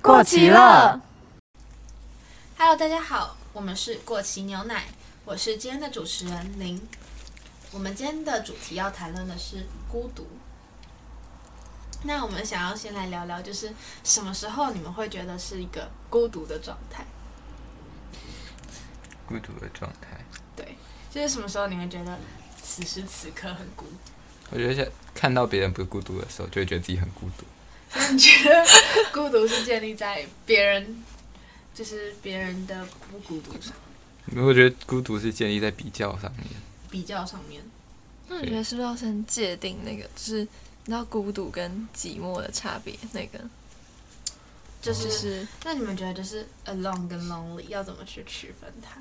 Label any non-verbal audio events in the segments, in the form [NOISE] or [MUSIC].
过期了。Hello，大家好，我们是过期牛奶，我是今天的主持人林。我们今天的主题要谈论的是孤独。那我们想要先来聊聊，就是什么时候你们会觉得是一个孤独的状态？孤独的状态。对，就是什么时候你会觉得此时此刻很孤独？我觉得是看到别人不孤独的时候，就会觉得自己很孤独。那你觉得孤独是建立在别人，就是别人的不孤独上，我觉得孤独是建立在比较上面。比较上面？那你觉得是不是要先界定那个，就是你知道孤独跟寂寞的差别？那个就就是是那你们觉得就是 alone 跟 lonely 要怎么去区分它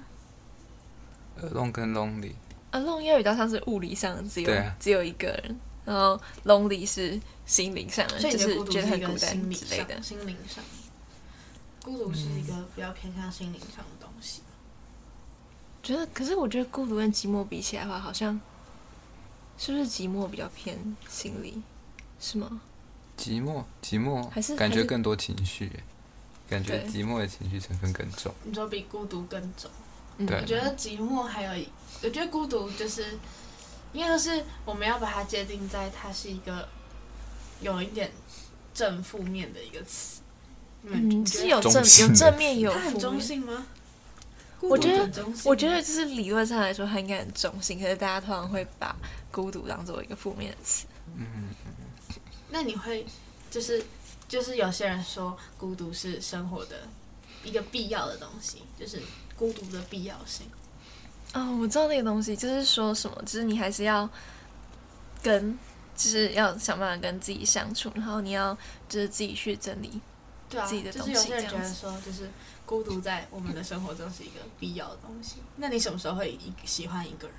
？alone 跟 lonely，alone 应该比较像是物理上的只有、啊只有一个人，然后 lonely 是心灵上的，就是觉得很孤单之类的。心灵上，孤独是一个比较偏向心灵上的东西。觉得，可是我觉得孤独跟寂寞比起来的话，好像是不是寂寞比较偏心理，是吗？寂寞，寂寞还是感觉更多情绪，感觉寂寞的情绪成分更重。你说比孤独更重？嗯对我觉得寂寞还有一，我觉得孤独就是，应该说是我们要把它界定在它是一个有一点正负面的一个词。嗯，你觉得是有正有正面也有它很中负面。性吗？我觉得我觉得就是理论上来说，它应该很中性，可是大家通常会把孤独当做一个负面的词。嗯，那你会就是就是有些人说孤独是生活的一个必要的东西，就是孤独的必要性。哦，我知道那个东西，就是说什么，就是你还是要跟，就是要想办法跟自己相处，然后你要就是自己去整理。自己的就是东有些人说，就是孤独在我们的生活中是一个必要的东西。那你什么时候会一喜欢一个人？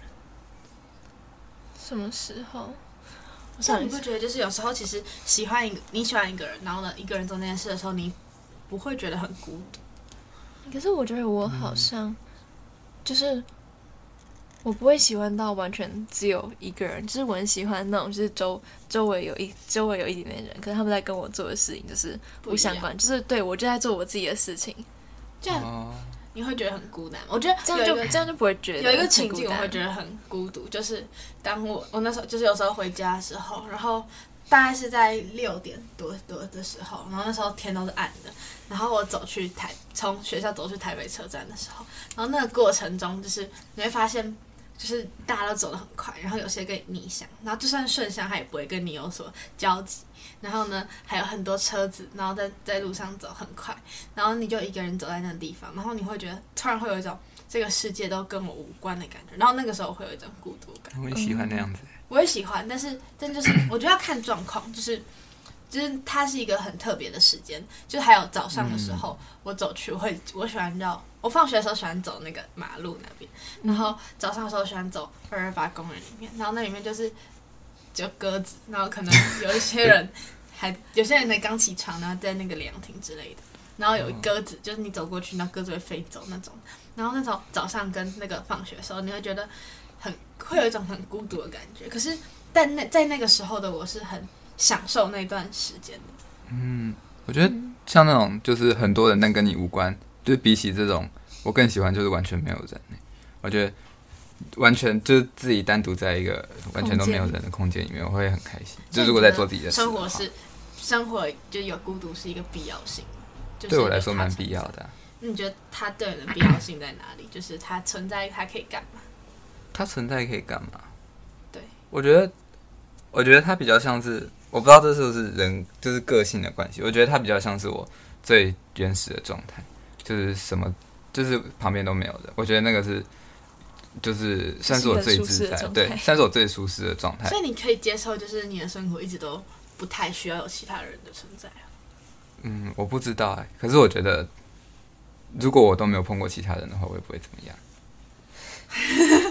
什么时候？我像想你不觉得就是有时候其实喜欢一个你喜欢一个人，然后呢一个人做那件事的时候，你不会觉得很孤独？可是我觉得我好像就是我不会喜欢到完全只有一个人，就是我很喜欢那种就是周周围有一周围有一点点人，可是他们在跟我做的事情就是不相关，就是对我就在做我自己的事情，这样哦，你会觉得很孤单。我觉得这样就这样就不会觉得有一个情境我会觉得很孤独，就是当我我那时候就是有时候回家的时候，然后大概是在六点多多的时候，然后那时候天都是暗的，然后我走去台从学校走去台北车站的时候，然后那个过程中就是你会发现。就是大家都走得很快，然后有些跟你逆向，然后就算顺向，他也不会跟你有所交集。然后呢，还有很多车子，然后在在路上走很快，然后你就一个人走在那个地方，然后你会觉得突然会有一种这个世界都跟我无关的感觉，然后那个时候会有一种孤独感。我也喜欢那样子。我也喜欢，但是但就是我觉得要看状况，就是就是它是一个很特别的时间，就还有早上的时候，我走去我会我喜欢绕，我放学的时候喜欢走那个马路那边，然后早上的时候喜欢走二二八公园里面，然后那里面就是只有鸽子，然后可能有一些人 [LAUGHS] 还有些人才刚起床，然后在那个凉亭之类的。然后有鸽子，就是你走过去，然后鸽子会飞走那种。然后那种早上跟那个放学的时候，你会觉得很会有一种很孤独的感觉。可是，但那在那个时候的我是很享受那段时间的。嗯，我觉得像那种就是很多人但跟你无关，就是比起这种，我更喜欢就是完全没有人欸。我觉得完全就是自己单独在一个完全都没有人的空间里面，我会很开心。就如果在做自己的生活是生活就有孤独是一个必要性，就是对我来说蛮必要。的啊、那你觉得它对人的必要性在哪里？[CLEARS THROAT] 就是它存在，它可以干嘛？它存在可以干嘛？对，我觉得，我觉得它比较像是，我不知道这是不是人就是个性的关系。我觉得它比较像是我最原始的状态，就是什么，就是旁边都没有的。我觉得那个是，就是算是我最自在，对，算是我最舒适的状态所。以你可以接受，就是你的生活一直都不太需要有其他人的存在啊。嗯，我不知道哎、可是我觉得，如果我都没有碰过其他人的话，我也不会怎么样。[LAUGHS]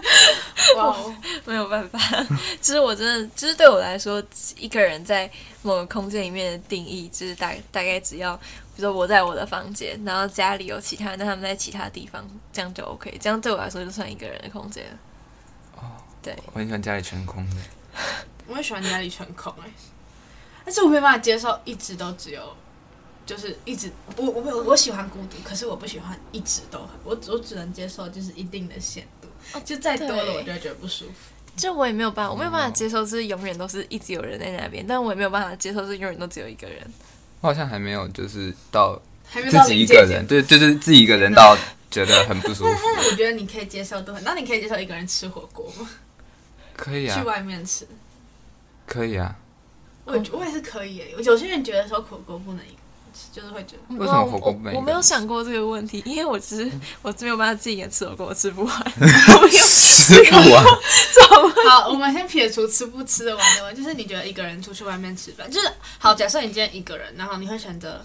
哇哦，没有办法，[LAUGHS] 其实我真的，就是对我来说，一个人在某个空间里面的定义，就是大大概只要，比如说我在我的房间，然后家里有其他人，但他们在其他地方，这样就 OK，这样对我来说就算一个人的空间了。哦，对，我很喜欢家里全空的。我也喜欢家里全空哎、但是我没办法接受一直都只有就是一直我我我我喜欢孤独，可是我不喜欢一直都很我我只能接受就是一定的限度，就再多了我就会觉得不舒服。就我也没有办法，我没有办法哦接受是永远都是一直有人在那边，但我也没有办法接受是永远都只有一个人。我好像还没有就是到自己一个人，对，就是自己一个人到 [LAUGHS] 觉得很不舒服。但是我觉得你可以接受都很，那你可以接受一个人吃火锅吗？可以啊，去外面吃，可以啊。我我也是可以我。有些人觉得说火锅不能一个就是会觉得。为什么火锅不能一个？人我我没有想过这个问题，因为我只是 [LAUGHS] 我没有办法自己一个人吃火锅，我吃不完。吃不完，[LAUGHS] 好，我们先撇除吃不吃得完的问题，就是你觉得一个人出去外面吃饭，就是好，假设你今天一个人，然后你会选择，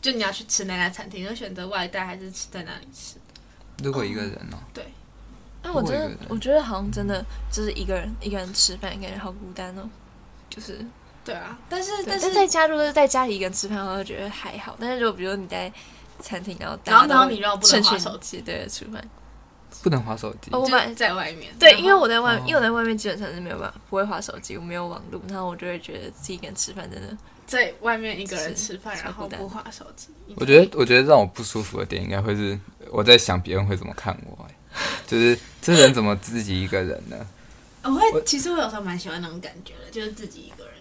就你要去吃哪家餐厅，你会选择外带还是吃在哪里吃？如果一个人哦，哎，我真的我一个人。我觉得好像真的就是一个人一个人吃饭，感觉好孤单哦。就是，对啊，但是但是在家如果是在家里一个人吃饭，我就觉得还好。但是如果比如你在餐厅，然后大然后然后你让我不能划手机，对吃饭，不能划手机。哦我就买在外面。对，因为我在外，哦因为我在外面基本上是没有办法不会划手机，我没有网络，然后我就会觉得自己一个人吃饭真的在外面一个人吃饭，然后不划手机。我觉得，我觉得让我不舒服的点，应该会是我在想别人会怎么看我、哎就是这人怎么自己一个人呢？[LAUGHS] 我会，其实我有时候蛮喜欢那种感觉的，就是自己一个人。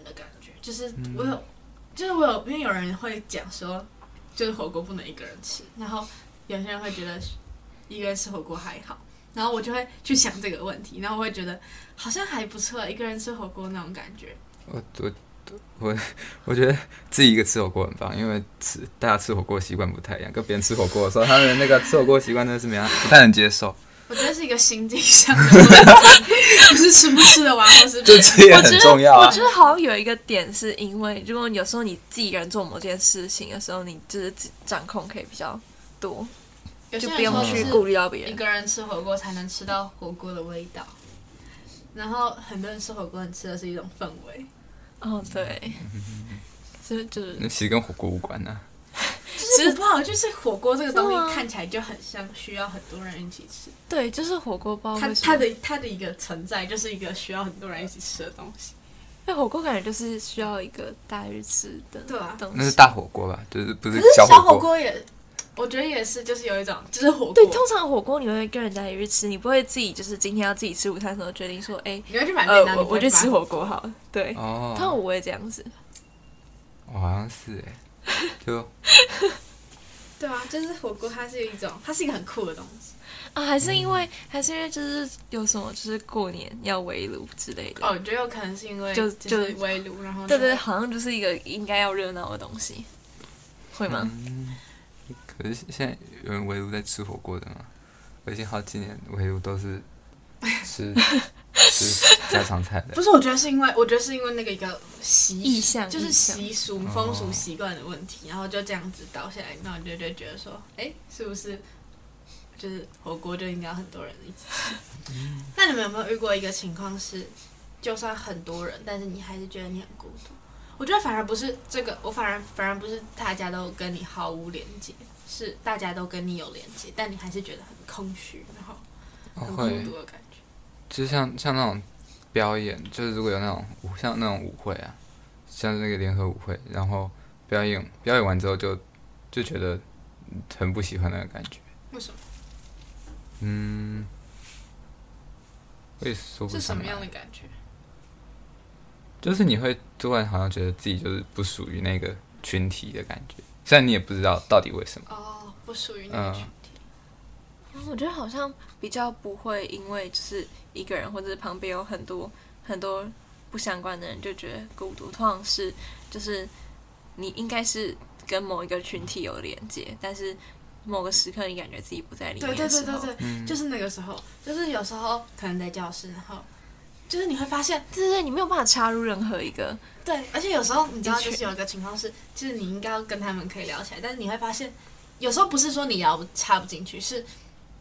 就是嗯我有，就是我有，因为有人会讲说，就是火锅不能一个人吃，然后有些人会觉得一个人吃火锅还好，然后我就会去想这个问题，然后我会觉得好像还不错，一个人吃火锅那种感觉。我我我我觉得自己一个吃火锅很棒，因为吃大家吃火锅习惯不太一样，跟别人吃火锅的时候，他们那个吃火锅习惯真的是没不太能接受。我觉得是一个心境上的问题，不是吃不吃得完，或是这吃也我觉得很重要啊我觉。得好像有一个点，是因为如果有时候你自己一个人做某件事情的时候，你就是掌控可以比较多，就不用去顾虑到别人一人。个人吃火锅才能吃到火锅的味道，然后很多人吃火锅，你吃的是一种氛围。哦，对，[LAUGHS] 这就是那其实跟火锅无关呢、其实不好，就是火锅这个东西看起来就很像需要很多人一起吃，对，就是火锅包它的它的一个存在就是一个需要很多人一起吃的东西。那火锅感觉就是需要一个大日吃的对啊。那是大火锅吧？就是不是可是小小火锅？也，我觉得也是，就是有一种就是火锅，对，通常火锅你会跟人家一起去吃，你不会自己就是今天要自己吃午餐的时候决定说，哎，你要去买呃便当，，我我去吃你不会去买火锅好了。对，哦，通常我会这样子。我好像是哎、就 [LAUGHS] 对啊，就是火锅，它是一种，它是一个很酷的东西。啊，还是因为还是因为就是有什么就是过年要围炉之类的。哦，我觉得有可能是因为就就是围炉，然后对对，好像就是一个应该要热闹的东西，会吗？嗯，可是现在有人围炉在吃火锅的吗？我已经好几年围炉都是吃吃家常菜的 [LAUGHS] 不。是，我觉得是因为，我觉得是因为那个一个习意向就是习俗、风俗习惯的问题，然后就这样子倒下来，然后就就觉得说，哎，是不是就是火锅就应该很多人一起吃？那你们有没有遇过一个情况是，就算很多人，但是你还是觉得你很孤独？我觉得反而不是这个，我反而反而不是大家都跟你毫无连接，是大家都跟你有连接，但你还是觉得很空虚，然后很孤独的感觉。就像像那种表演，就是如果有那种舞，像那种舞会啊，像那个联合舞会，然后表演表演完之后就就觉得很不喜欢那个感觉。为什么？嗯，我也说不是什么样的感觉？就是你会突然好像觉得自己就是不属于那个群体的感觉，虽然你也不知道到底为什么。哦，不属于那个嗯群体。嗯我觉得好像比较不会因为就是一个人或者是旁边有很多很多不相关的人就觉得孤独，通常是就是你应该是跟某一个群体有连接，但是某个时刻你感觉自己不在里面的时候，对对对对，嗯，就是那个时候，就是有时候可能在教室，然后就是你会发现，对对对，你没有办法插入任何一个，对，而且有时候你知道，就是有一个情况是，就是你应该要跟他们可以聊起来，但是你会发现，有时候不是说你聊插不进去，是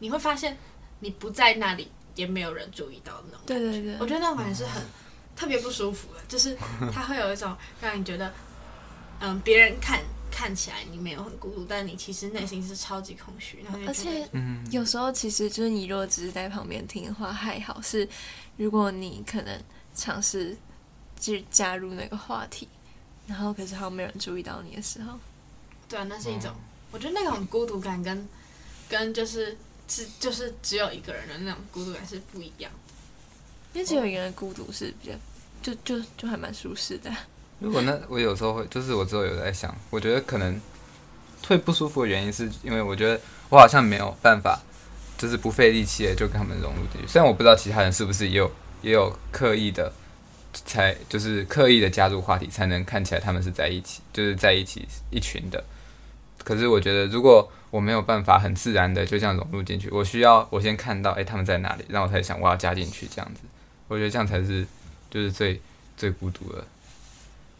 你会发现你不在那里，也没有人注意到的那种。对对对。我觉得那种感觉是很特别不舒服的，就是它会有一种让你觉得，嗯，别人看看起来你没有很孤独，但你其实内心是超级空虚，然后而且嗯，有时候其实就是你如果只是在旁边听的话还好，是如果你可能尝试去加入那个话题，然后可是好像没有人注意到你的时候，对啊，那是一种，嗯。我觉得那种孤独感跟跟就是只就是只有一个人的那种孤独感是不一样。因为只有一个人孤独是比较，就就就还蛮舒适的。[LAUGHS] 如果那我有时候会，就是我之后有在想，我觉得可能会不舒服的原因是因为我觉得我好像没有办法，就是不费力气的就跟他们融入进去。虽然我不知道其他人是不是也有也有刻意的，才就是刻意的加入话题，才能看起来他们是在一起，就是在一起一群的。可是我觉得，如果我没有办法很自然的就这样融入进去，我需要我先看到，哎、他们在哪里，然后我才想我要加进去，这样子。我觉得这样才是就是最最孤独的，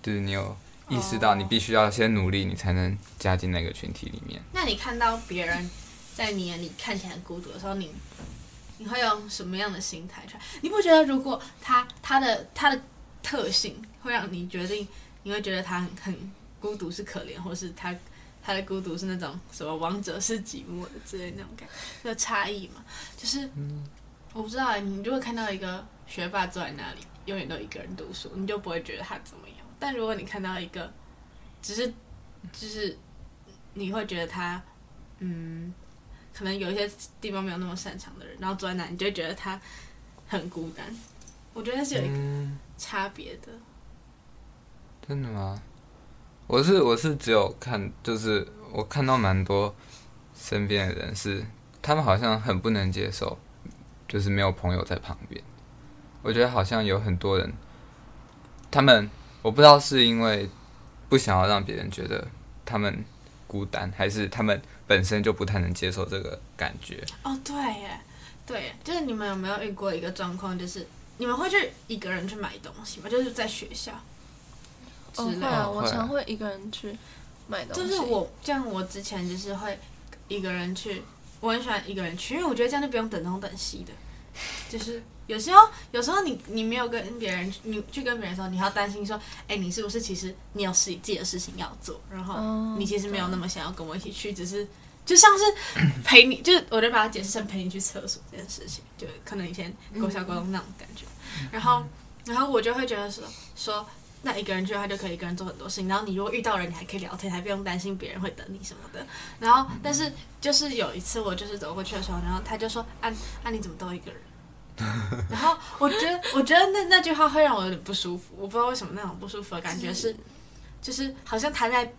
就是你有意识到你必须要先努力，你才能加进那个群体里面。那你看到别人在你眼里看起来孤独的时候，你你会用什么样的心态去？你不觉得如果他他的他的特性会让你决定，你会觉得他很很孤独是可怜，或是他他的孤独是那种什么王者是寂寞的之类那种感觉，那个差异嘛？就是、我不知道欸，你就会看到一个学霸坐在那里，永远都一个人读书，你就不会觉得他怎么样。但如果你看到一个只是就是你会觉得他，嗯，可能有一些地方没有那么擅长的人，然后坐在那，你就觉得他很孤单。我觉得是有一个，差别的。真的吗？我是我是只有看，就是我看到蛮多身边的人是，他们好像很不能接受，就是没有朋友在旁边。我觉得好像有很多人，他们我不知道是因为不想要让别人觉得他们孤单，还是他们本身就不太能接受这个感觉。哦，对耶，对耶，就是你们有没有遇过一个状况，就是你们会去一个人去买东西吗？就是在学校之哦，类的。会啊，哦会啊我常会一个人去买东西。就是我像我之前就是会一个人去，我很喜欢一个人去，因为我觉得这样就不用等东等西的。就是有时候，有时候你你没有跟别人，你去跟别人的时候，你还要担心说，哎，你是不是其实你有事自己的事情要做，然后哦你其实没有那么想要跟我一起去，只是就像是陪你，就是我就把它解释成陪你去厕所这件事情，就可能以前国小高中那种感觉。然后，然后我就会觉得说说。那一个人去，他就可以一个人做很多事情。然后你如果遇到人，你还可以聊天，还不用担心别人会等你什么的。然后，但是就是有一次我就是走过去的时候，然后他就说：“啊啊，你怎么都一个人？”然后我觉得，我觉得那那句话会让我有点不舒服。我不知道为什么那种不舒服的感觉是，就是好像他在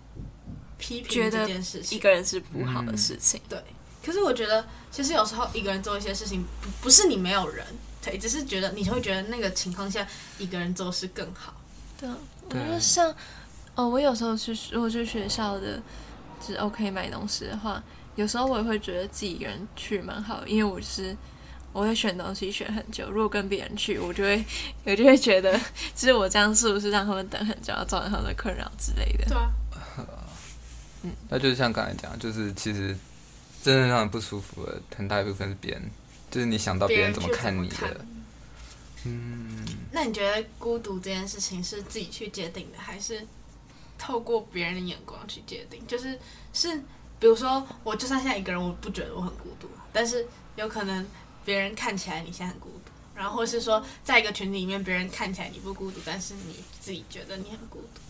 批评这觉得件事情。一个人是不好的事情。对可是我觉得，其实有时候一个人做一些事情，不不是你没有人，对，只是觉得你会觉得那个情况下一个人做事更好。对啊，我觉得像哦，我有时候去如果去学校的，就是 OK 买东西的话，有时候我也会觉得自己一个人去蛮好，因为我就是我会选东西选很久。如果跟别人去，我就会我就会觉得，其实我这样是不是让他们等很久，要造成他们的困扰之类的。对啊，[LAUGHS] 那就是像刚才讲，就是其实真正让人不舒服的很大一部分是别人，就是你想到别人怎么看你的。嗯，那你觉得孤独这件事情是自己去界定的，还是透过别人的眼光去界定？就是是，比如说，我就算现在一个人，我不觉得我很孤独，但是有可能别人看起来你现在很孤独，然后或是说，在一个群体里面，别人看起来你不孤独，但是你自己觉得你很孤独。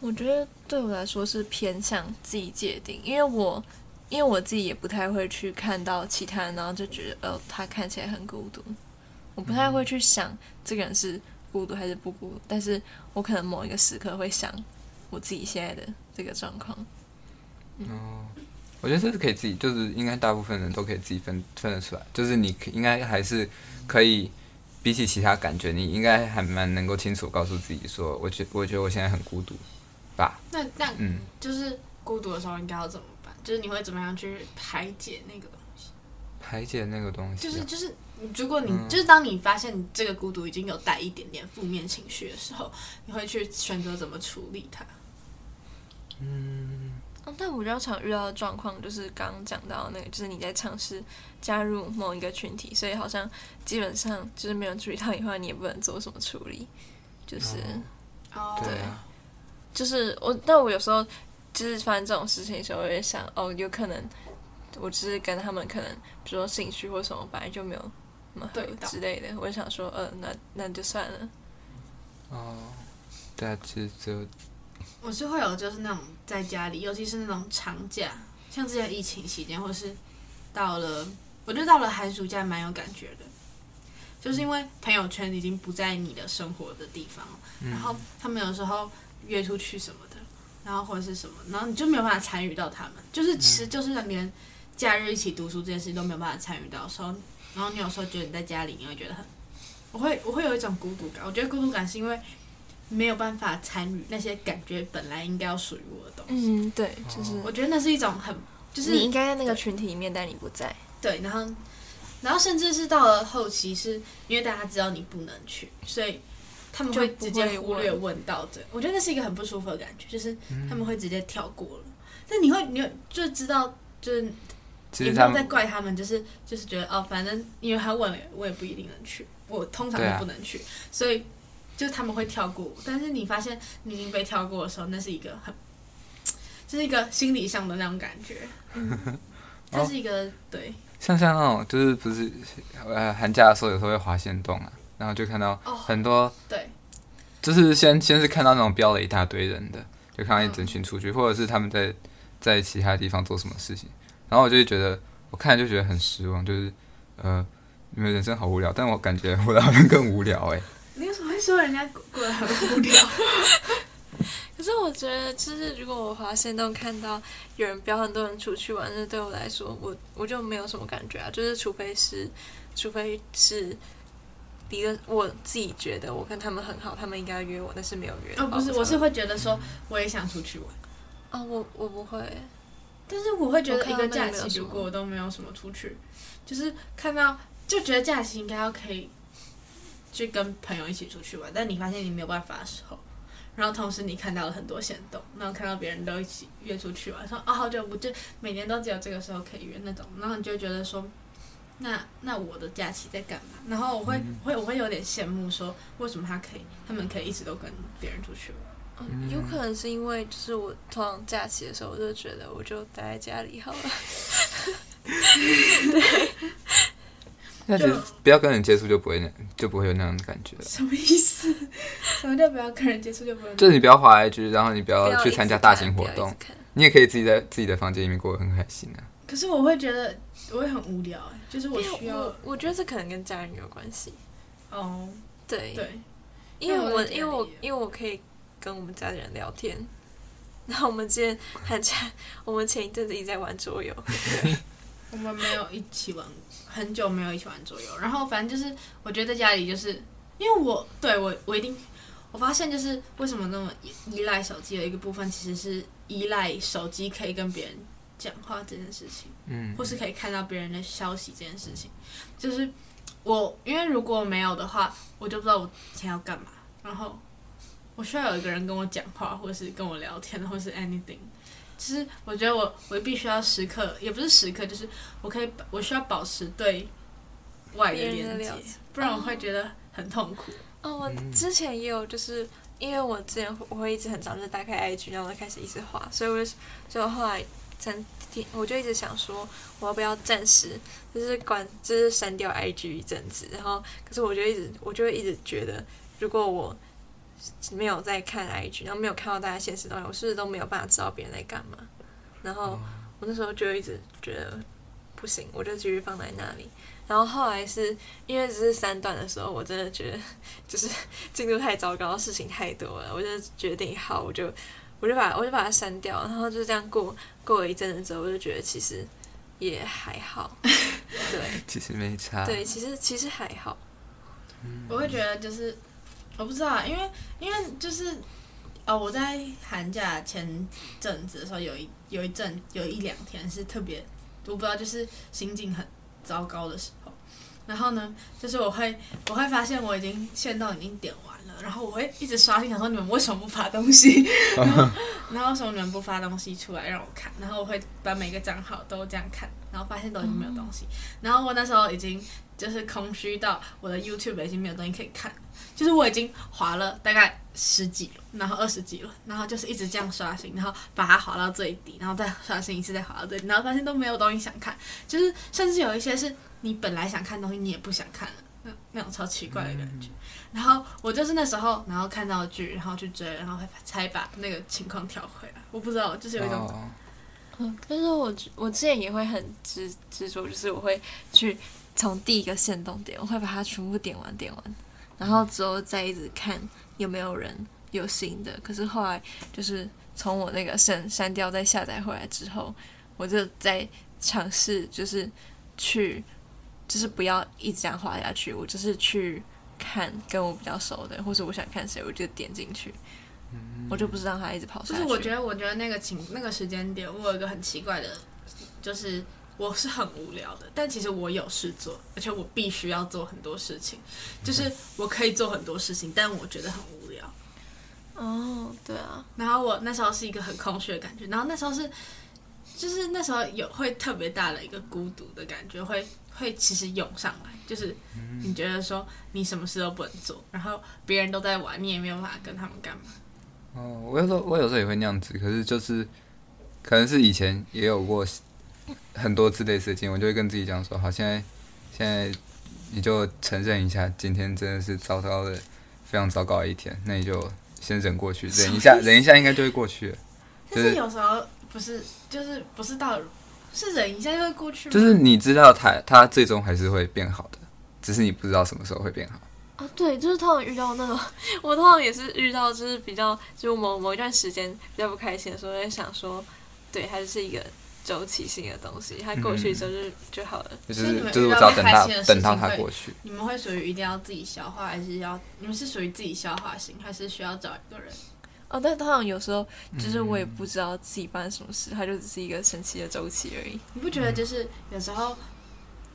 我觉得对我来说是偏向自己界定，因为我因为我自己也不太会去看到其他人，然后就觉得呃，他看起来很孤独。我不太会去想这个人是孤独还是不孤独，但是我可能某一个时刻会想我自己现在的这个状况。哦，我觉得这是可以自己，就是应该大部分人都可以自己分分得出来，就是你可应该还是可以。比起其他感觉，你应该还蛮能够清楚告诉自己说，我觉我觉得我现在很孤独吧。那那嗯，就是孤独的时候应该要怎么办？就是你会怎么样去排解那个？排解那个东西啊、就是就是，如果你、嗯就是当你发现你这个孤独已经有带一点点负面情绪的时候，你会去选择怎么处理它？嗯，哦，但我比较常遇到的状况就是刚刚讲到的那个，就是你在尝试加入某一个群体，所以好像基本上就是没有注意到以外，你也不能做什么处理，就是。哦对啊，就是我，但我有时候就是发生这种事情的时候，我也想，哦，有可能我只是跟他们可能，比如说兴趣或什么，本来就没有什么之类的，我想说，呃，那那就算了。哦，大致，就我是会有就是那种在家里，尤其是那种长假，像之前疫情期间，或是到了，我觉得到了寒暑假蛮有感觉的，就是因为朋友圈已经不在你的生活的地方了，然后他们有时候约出去什么的，然后或者是什么，然后你就没有办法参与到他们，就是其实就是连假日一起读书这件事情都没有办法参与到的时候，然后你有时候觉得你在家里，你会觉得很，我会我会有一种孤独感，我觉得孤独感是因为。没有办法参与那些感觉本来应该要属于我的东西。嗯，对，就是我觉得那是一种很，就是你应该在那个群体里面，但你不在。对，然后，然后甚至是到了后期，是因为大家知道你不能去，所以他们会直接忽略问到的。我觉得那是一个很不舒服的感觉，就是他们会直接跳过了。但你会，你就知道，就是也不用再怪他们，就是就是觉得哦，反正因为他问了，我也不一定能去，我通常都不能去，所以。就是他们会跳过，但是你发现你已经被跳过的时候，那是一个很，就是一个心理上的那种感觉。[LAUGHS] 它是一个对，像像那种就是不是呃寒假的时候有时候会滑线洞啊，然后就看到很多对，就是先先是看到那种标了一大堆人的，就看到一整群出去，或者是他们在在其他地方做什么事情，然后我就会觉得我看就觉得很失望，就是呃你们人生好无聊，但我感觉我的好像更无聊哎。你为什么会说人家过得很无聊？[LAUGHS] 可是我觉得，就是如果我滑线都看到有人标很多人出去玩，那对我来说，我我就没有什么感觉啊。就是除非是，除非是离了我自己觉得我跟他们很好，他们应该约我，但是没有约。哦，不是，我是会觉得说我也想出去玩。哦，我我不会，但是我会觉得一个假期如果我都没有什么出去，就是看到就觉得假期应该要可以。去跟朋友一起出去玩，但你发现你没有办法的时候，然后同时你看到了很多行动，然后看到别人都一起约出去玩，说啊好久不见，每年都只有这个时候可以约那种，然后你就觉得说，那那我的假期在干嘛？然后我会会我会有点羡慕，说为什么他可以，他们可以一直都跟别人出去玩？嗯，有可能是因为就是我通常假期的时候，我就觉得我就待在家里好了。[LAUGHS] 对。那就不要跟人接触，就不会那就不会有那样的感觉。什么意思？[LAUGHS] 什么叫不要跟人接触就不会？就是你不要滑 IG，然后你不要去参加大型活动，你也可以自己在自己的房间里面过得很开心啊。可是我会觉得我会很无聊，就是我需要。我觉得这可能跟家人有关系。哦，对对，因为我因为我因为我可以跟我们家的人聊天。然后我们之前寒假，我们前一阵子一直在玩桌游。[LAUGHS] 我们没有一起玩。很久没有一起玩桌游，然后反正就是我觉得在家里就是因为我对我我一定我发现就是为什么那么依赖手机的一个部分其实是依赖手机可以跟别人讲话这件事情，嗯，或是可以看到别人的消息这件事情，就是我因为如果没有的话，我就不知道我今天要干嘛，然后我需要有一个人跟我讲话，或是跟我聊天，或是 anything。其实我觉得我我必须要时刻，也不是时刻，就是我可以我需要保持对外的连接，不然我会觉得很痛苦。哦，我之前也有，就是因为我之前我会一直很早就打开 IG，然后开始一直滑，所以我就就后来暂停，我就一直想说我要不要暂时就是关，就是删掉 IG 一阵子，然后可是我就一直我就会一直觉得，如果我没有在看 IG，然后没有看到大家现实动态，我是不是都没有办法知道别人在干嘛？然后我那时候就一直觉得不行，我就继续放在那里。然后后来是因为只是三段的时候，我真的觉得就是 [LAUGHS] 进度太糟糕，事情太多了，我就决定好，我就我就把我就把它删掉。然后就这样过过了一阵子之后，我就觉得其实也还好。[LAUGHS] 对，其实没差。对，其实其实还好。我会觉得就是。我不知道，因为因为就是，哦，我在寒假前阵子的时候，有一有一阵有一两天是特别，我不知道就是心境很糟糕的时候，然后呢，就是我会我会发现我已经线到已经点完了，然后我会一直刷新，想说你们为什么不发东西，[LAUGHS] 然后然后为什么你们不发东西出来让我看，然后我会把每个账号都这样看，然后发现都已经没有东西，然后我那时候已经就是空虚到我的 YouTube 已经没有东西可以看。就是我已经滑了大概十几了，然后二十几了，然后就是一直这样刷新，然后把它滑到最低，然后再刷新一次，再滑到最低，然后发现都没有东西想看，就是甚至有一些是你本来想看东西，你也不想看了，那那种超奇怪的感觉。然后我就是那时候，然后看到剧，然后去追，然后才把那个情况调回来。我不知道，就是有一种，哦嗯，但是我我之前也会很执执着，就是我会去从第一个线动点，我会把它全部点完点完，然后之后再一直看有没有人有新的。可是后来就是从我那个删删掉再下载回来之后，我就在尝试就是去就是不要一直这样滑下去，我就是去看跟我比较熟的，或者我想看谁，我就点进去。我就不是让他一直跑下去。就是我觉得，我觉得那个情那个时间点，我有一个很奇怪的，就是我是很无聊的，但其实我有事做，而且我必须要做很多事情，就是我可以做很多事情，但我觉得很无聊。哦，对啊，然后我那时候是一个很空虚的感觉，然后那时候是，就是那时候有会特别大的一个孤独的感觉，会会其实涌上来，就是你觉得说你什么事都不能做，然后别人都在玩，你也没有办法跟他们干嘛。哦，我有时候我有时候也会那样子，可是就是可能是以前也有过很多次类似的经验，我就会跟自己讲说，好，现在现在你就承认一下，今天真的是糟糕的非常糟糕的一天，那你就先忍过去，忍一下，[LAUGHS] 忍一下应该就会过去了。但是有时候不是，就是不是到是忍一下就会过去？就是你知道他他最终还是会变好的，只是你不知道什么时候会变好。啊，对，就是通常遇到那种，[LAUGHS] 我通常也是遇到，就是比较，就某某一段时间比较不开心的时候，在想说，对，它就是一个周期性的东西，它过去之后就、就好了。就所以你们是就是我遇到只要等他不开心的事等到情会过去。你们会属于一定要自己消化，还是要你们是属于自己消化型，还是需要找一个人？哦，但通常有时候就是我也不知道自己发生什么事，它就只是一个神奇的周期而已。你不觉得就是有时候，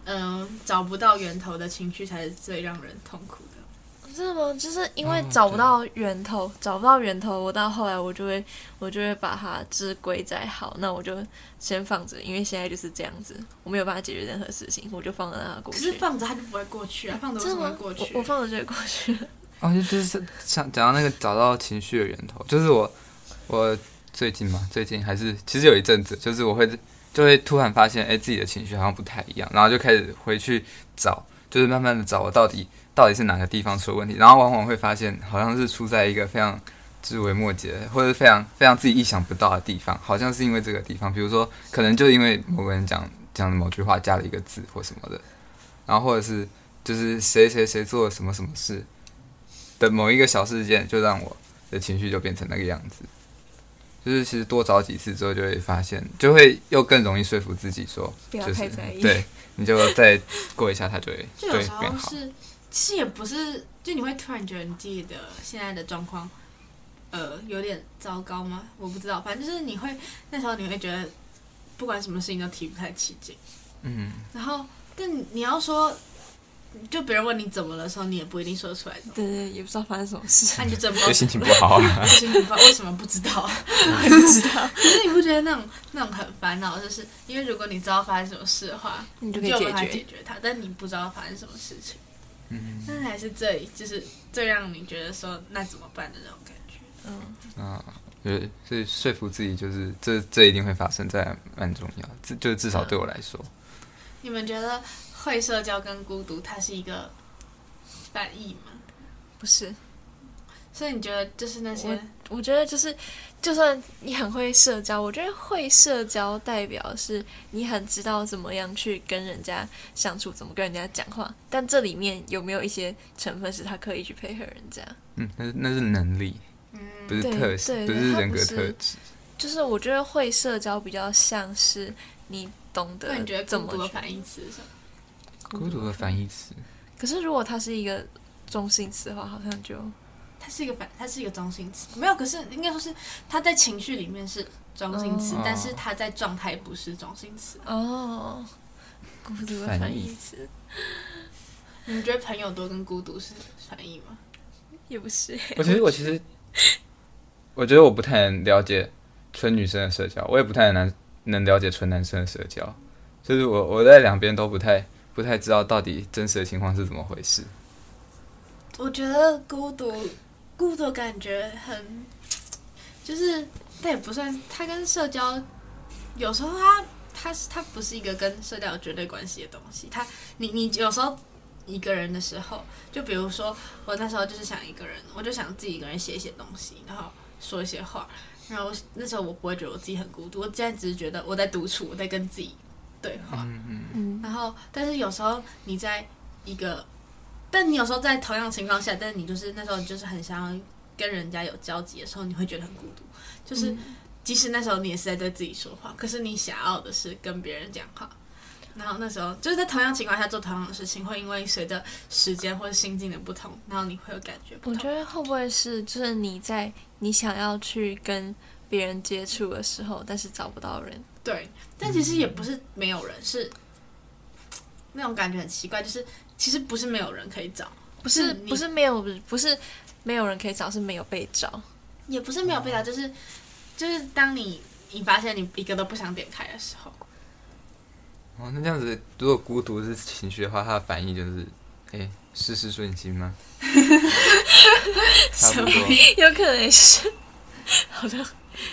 嗯、找不到源头的情绪才是最让人痛苦的？真的吗？就是因为哦找不到源头，找不到源头，我到后来我就会，我就会把它就是归在好，那我就先放着，因为现在就是这样子，我没有办法解决任何事情，我就放着让它过去。可是放着它就不会过去啊，放着为什真的吗？么会过去？我我放着就会过去了。[LAUGHS] 哦，就就是想讲到那个找到情绪的源头，就是我我最近嘛，最近还是其实有一阵子，就是我会就会突然发现，哎、自己的情绪好像不太一样，然后就开始回去找，就是慢慢的找我到底到底是哪个地方出了问题，然后往往会发现好像是出在一个非常枝微末节或者是非常非常自己意想不到的地方，好像是因为这个地方，比如说可能就因为某个人讲讲的某句话加了一个字或什么的，然后或者是就是谁谁谁做了什么什么事。的某一个小事件，就让我的情绪就变成那个样子。就是其实多找几次之后，就会发现，就会又更容易说服自己说，不要就是太在意对，你就再过一下，它就会就有时就会变好。候是，其实也不是，就你会突然觉得你自己的现在的状况，呃，有点糟糕吗？我不知道，反正就是你会那时候你会觉得，不管什么事情都提不太起劲。嗯，然后，但你要说，就别人问你怎么了的时候，你也不一定说得出来。对对，也不知道发生什么事。那你就真不知道心情不好啊。心情不好，为什么不知道？不知道，可是你不觉得那种那种很烦恼？就是因为如果你知道发生什么事的话，你就可以解决解决它，但你不知道发生什么事情，嗯那才是最就是最让你觉得说那怎么办的那种感觉。嗯，啊，对，所以说服自己就是这这一定会发生，在蛮重要。这就是至少对我来说，你们觉得会社交跟孤独它是一个反义吗？不是，所以你觉得就是那些我觉得就是，就算你很会社交，我觉得会社交代表是你很知道怎么样去跟人家相处，怎么跟人家讲话。但这里面有没有一些成分是他刻意去配合人家？嗯，那是那是能力，嗯不是对特质，对不是人格特质。就是我觉得会社交比较像是你懂得那你觉得怎么孤独的反义词是什么？孤独的反义词，可是如果它是一个中性词的话，好像就它是一个反，它是一个中性词，没有。可是应该说是它在情绪里面是中性词，哦但是它在状态不是中性词。哦，孤独的反反义义词你们觉得朋友多跟孤独是反义吗？也不是，我其实我其实，我觉得我不太能了解纯女生的社交，我也不太能能了解纯男生的社交，就是我我在两边都不太不太知道到底真实的情况是怎么回事。我觉得孤独，孤独感觉很，[TSK] 就是但也不算，它跟社交有时候它它是它不是一个跟社交有绝对关系的东西。它你你有时候一个人的时候，就比如说我那时候就是想一个人，我就想自己一个人写一些东西，然后说一些话，然后那时候我不会觉得我自己很孤独，我现在只是觉得我在独处，我在跟自己对话。嗯嗯，嗯，然后，但是有时候你在一个，但你有时候在同样情况下，但是你就是那时候你就是很想要跟人家有交集的时候，你会觉得很孤独。就是、嗯即使那时候你也是在对自己说话，可是你想要的是跟别人讲话。然后那时候就是在同样情况下做同样的事情，会因为随着时间或者心境的不同，然后你会有感觉不同。我觉得会不会是就是你在你想要去跟别人接触的时候，但是找不到人，对，但其实也不是没有人，是那种感觉很奇怪，就是其实不是没有人可以找，不是你不是没有不是没有人可以找，是没有被找。也不是没有被找，就是就是当你你发现你一个都不想点开的时候，哦，那这样子，如果孤独是情绪的话，它的反义就是，哎、事事顺心吗？[LAUGHS] 差不多。有可能是，好像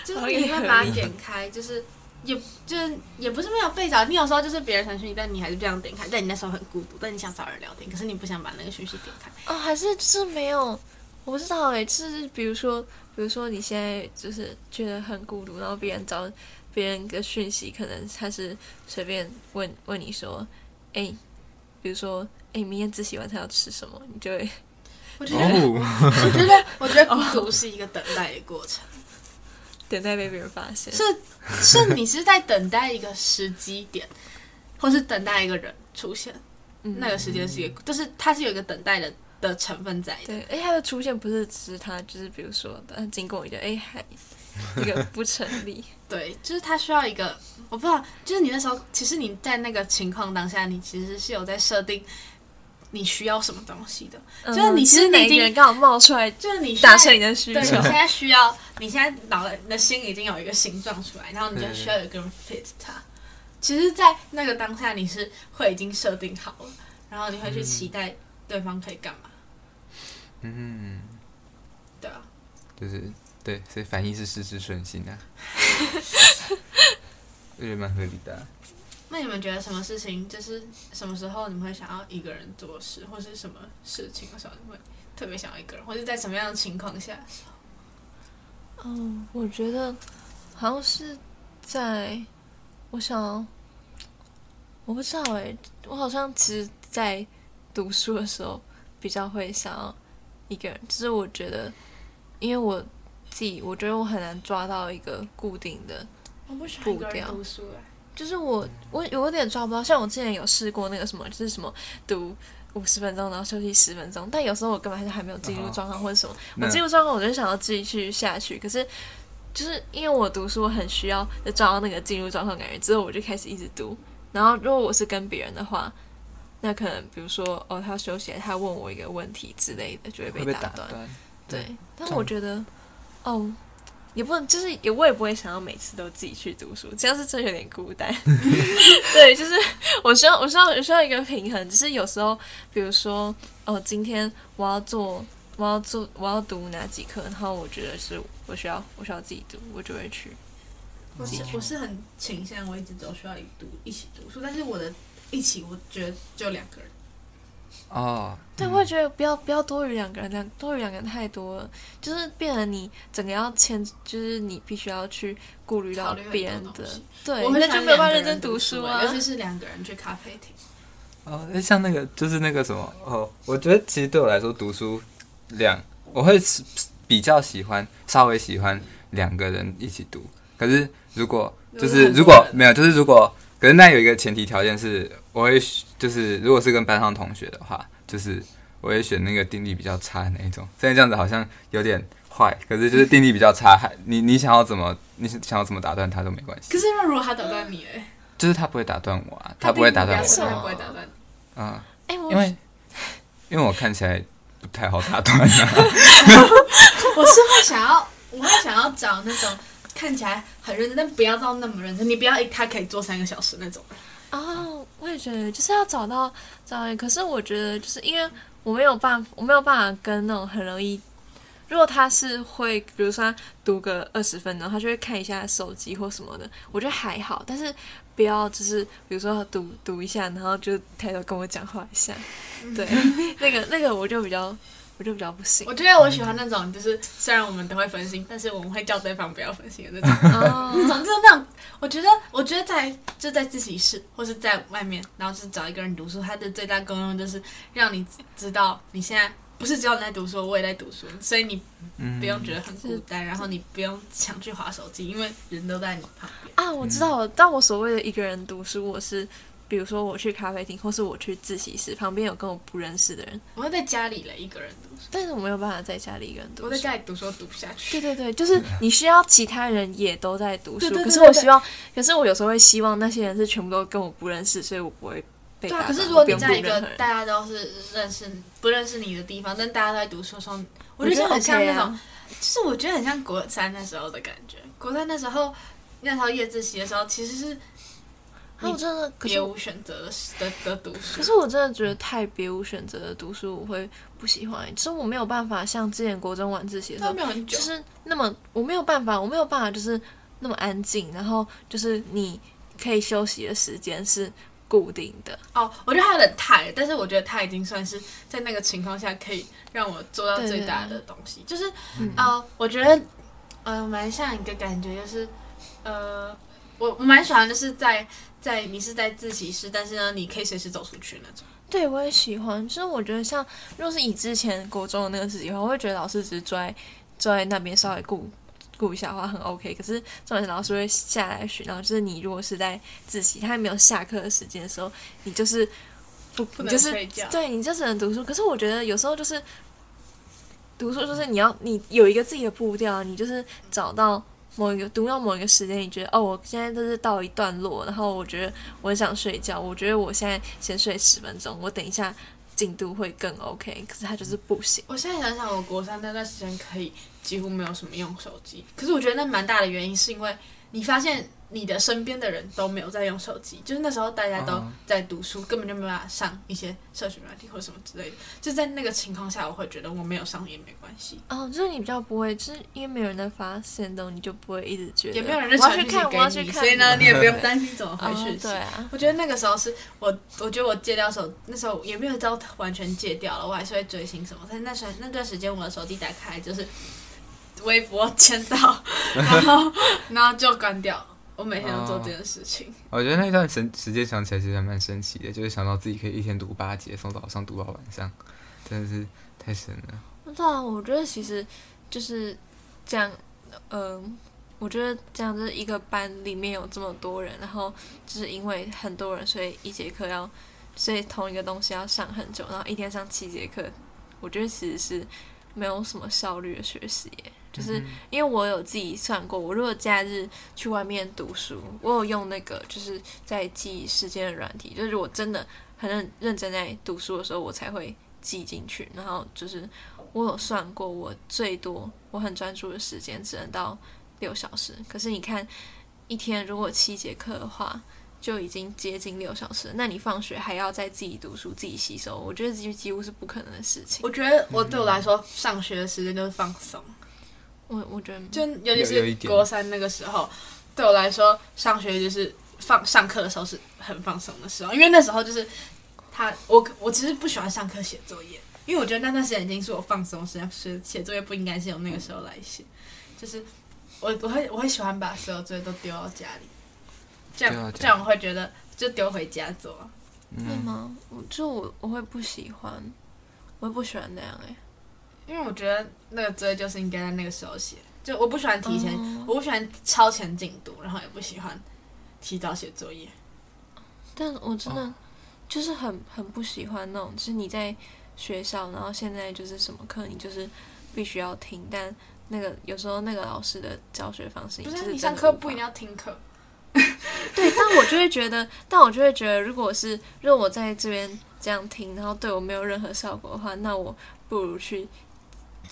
就是你会把它点开，就是也就是也不是没有被找，你有时候就是别人传讯息，但你还是不想点开，但你那时候很孤独，但你想找人聊天，可是你不想把那个讯息点开。哦，还是就是没有，我不知道哎，就是比如说，比如说你现在就是觉得很孤独，然后别人找别人的讯息，可能他是随便问问你说，哎，比如说，哎，明天自习晚餐要吃什么，你就会我觉得，哦，我觉得，我觉得孤独是一个等待的过程，等待被别人发现。是是你是在等待一个时机点，或是等待一个人出现，嗯那个时间是一个，就是它是有一个等待的的成分在的。对，哎，它的出现不是只是它，就是比如说，呃，经过一个，哎，还这个不成立。[LAUGHS] 对，就是它需要一个，我不知道，就是你那时候，其实你在那个情况当下，你其实是有在设定你需要什么东西的，嗯就是你其实你已经个人刚好冒出来就是你现在达成你的需对，你求现。在需要，你现在脑袋、你的心已经有一个形状出来，然后你就需要有一个人 fit 它。其实，在那个当下，你是会已经设定好了，然后你会去期待对方可以干嘛，嗯，对啊。就是对，所以反应是事事顺心啊，[LAUGHS] 我觉得蛮合理的啊、那你们觉得什么事情，就是什么时候你们会想要一个人做事，或是什么事情的时候，你会特别想要一个人，或者在什么样的情况下？嗯，我觉得好像是在，我想，我不知道哎，我好像其实，在读书的时候比较会想要一个人，就是我觉得，因为我自己，我觉得我很难抓到一个固定的，我不喜欢一个步调人读书哎，就是我我有点抓不到，像我之前有试过那个什么，就是什么读。五十分钟，然后休息十分钟，但有时候我根本还是还没有进入状况或者什么，我进入状况我就想要继续下去，可是就是因为我读书我很需要抓到那个进入状况感觉，之后我就开始一直读。然后如果我是跟别人的话，那可能比如说哦，他休息了，他问我一个问题之类的，就会会被打断。打。对，但我觉得哦，也不能，就是也我也不会想要每次都自己去读书，这样是真有点孤单。[LAUGHS] 对，就是我需要我需要我需要一个平衡，只是有时候比如说哦，今天我要做。我要做，我要读哪几课，然后我觉得是我需要，我需要自己读，我就会去。我是我是很倾向我一直都需要一读一起读书，但是我的一起我觉得就两个人。哦，对，我也觉得不要不要多于两个人，两多于两个人太多了，就是变成你整个要牵，就是你必须要去顾虑到别人的对，我会喜欢那就没有办法两个人认真读书啊。尤其是两个人去咖啡厅。哦，那像那个就是那个什么哦，我觉得其实对我来说读书两，我会是比较喜欢稍微喜欢两个人一起读。可是如果就是如果没有，就是如果可是那有一个前提条件是，我会就是如果是跟班上同学的话，就是我会选那个定力比较差的那一种。虽然这样子好像有点坏，可是就是定力比较差，还 [LAUGHS] 你你想要怎么你想要怎么打断他都没关系可，是那如果他打断你，哎，就是他不会打断我啊，他不会打断我他哦不会打断你。啊。哎、我因为因为我看起来不太好打断啊。[LAUGHS] 我是会想要，我会想要找那种看起来很认真，但不要到那么认真。你不要一他可以做三个小时那种。哦，我也觉得就是要找到找到，可是我觉得就是因为我没有办法，我没有办法跟那种很容易。如果他是会，比如说他读个二十分钟，他就会看一下手机或什么的，我觉得还好。但是不要就是比如说读读一下，然后就抬头跟我讲话一下，对，那个那个我就比较我就比较不行我。觉得我喜欢那种，就是虽然我们都会分心，但是我们会叫对方不要分心的那种。哦 [LAUGHS] 那种就是那种，我觉得，我觉得在就在自习室或是在外面，然后是找一个人读书，它的最大功用就是让你知道你现在不是只有你在读书，我也在读书，所以你嗯不用觉得很孤单，然后你不用想去划手机，因为人都在你旁边。啊，我知道了。当我所谓的一个人读书，我是比如说我去咖啡厅，或是我去自习室，旁边有跟我不认识的人，我会在家里了一个人读书，但是我没有办法在家里一个人读书我在。家里读书读不下去。对对对，就是 [LAUGHS] 你需要其他人也都在读书，可是我希望，可是我有时候会希望那些人是全部都跟我不认识，所以我不会被对啊，打扰。可是如果你在一个大家都是认识不认识你的地方，但大家都在读书的时候，我我觉得就很像那种啊就是我觉得很像国三那时候的感觉。国三那时候，那时候夜自习的时候，其实是啊，我真的，别无选择的的的读书。可是我真的觉得太别无选择的读书，我会不喜欢。其实我没有办法像之前国中晚自习的时候，就，是那么我没有办法，我没有办法就是那么安静，然后就是你可以休息的时间是固定的。哦，我觉得他有点太，但是我觉得他已经算是在那个情况下可以让我做到最大的东西。就是嗯呃，我觉得呃蛮像一个感觉，就是呃，我我蛮喜欢，就是在在你是在自习室，但是呢，你可以随时走出去那种。对，我也喜欢。就是我觉得像，若是以之前国中的那个自习的话，我会觉得老师只是坐在坐在那边稍微顾顾一下的话很 OK。可是重点是老师会下来巡，然后就是你如果是在自习，他还没有下课的时间的时候，你就是不不能你就是睡觉对，你就只能读书。可是我觉得有时候就是读书，就是你要你有一个自己的步调，你就是找到。某一个读到某一个时间，你觉得哦，我现在就是到一段落，然后我觉得我想睡觉，我觉得我现在先睡十分钟，我等一下进度会更 OK，可是他就是不行。我现在想想，我国三那段时间可以几乎没有什么用手机，可是我觉得那蛮大的原因是因为你发现你的身边的人都没有在用手机，就是那时候大家都哦在读书，根本就没办法上一些社群软体或者什么之类的。就在那个情况下，我会觉得我没有上也没关系，哦，就是你比较不会，就是因为没有人在发现动，你就不会一直觉得也没有人 [LAUGHS] 去看，我要去给你，看。所以呢，你也不用担心怎么回哦讯息。对啊，[LAUGHS] 我觉得那个时候是我，我觉得我戒掉手，那时候也没有到完全戒掉了，我还是会追星什么。但是那时候那段时间，我的手机打开就是微博签到，然后然后就关掉。我每天都做这件事情。我觉得那段时时间想起来其实还蛮神奇的，就是想到自己可以一天读八节，从早上读到晚上，真的是太神了。对啊，我觉得其实就是这样，嗯、我觉得这样就是一个班里面有这么多人，然后就是因为很多人，所以一节课要，所以同一个东西要上很久，然后一天上七节课，我觉得其实是没有什么效率的学习耶。就是因为我有自己算过，我如果假日去外面读书，我有用那个就是在记时间的软体，就是我真的很认认真在读书的时候，我才会记进去。然后就是我有算过，我最多我很专注的时间只能到六小时。可是你看，一天如果七节课的话，就已经接近六小时。那你放学还要再自己读书、自己吸收，我觉得几几乎是不可能的事情我。觉得我对我来说，上学的时间就是放松，我我觉得就尤其是有有一点。国三那个时候，对我来说，上学就是放上课的时候是很放松的时候，因为那时候就是他我我其实不喜欢上课写作业，因为我觉得那段时间已经是我放松时间，是写作业不应该是由那个时候来写，就是我我会我会喜欢把所有作业都丢到家里，这丢到家里。样这样我会觉得就丢回家做。对吗？我就我我会不喜欢，我会不喜欢那样哎、因为我觉得那个作业就是应该在那个时候写，就我不喜欢提前，哦。我不喜欢超前进度，然后也不喜欢提早写作业。但我真的哦。就是很很不喜欢那种，就是你在学校，然后现在就是什么课你就是必须要听，但那个有时候那个老师的教学方式，不就是是你上课不一定要听课，[LAUGHS] 对，但我就会觉得，但我就会觉得，如果是如果我在这边这样听，然后对我没有任何效果的话，那我不如去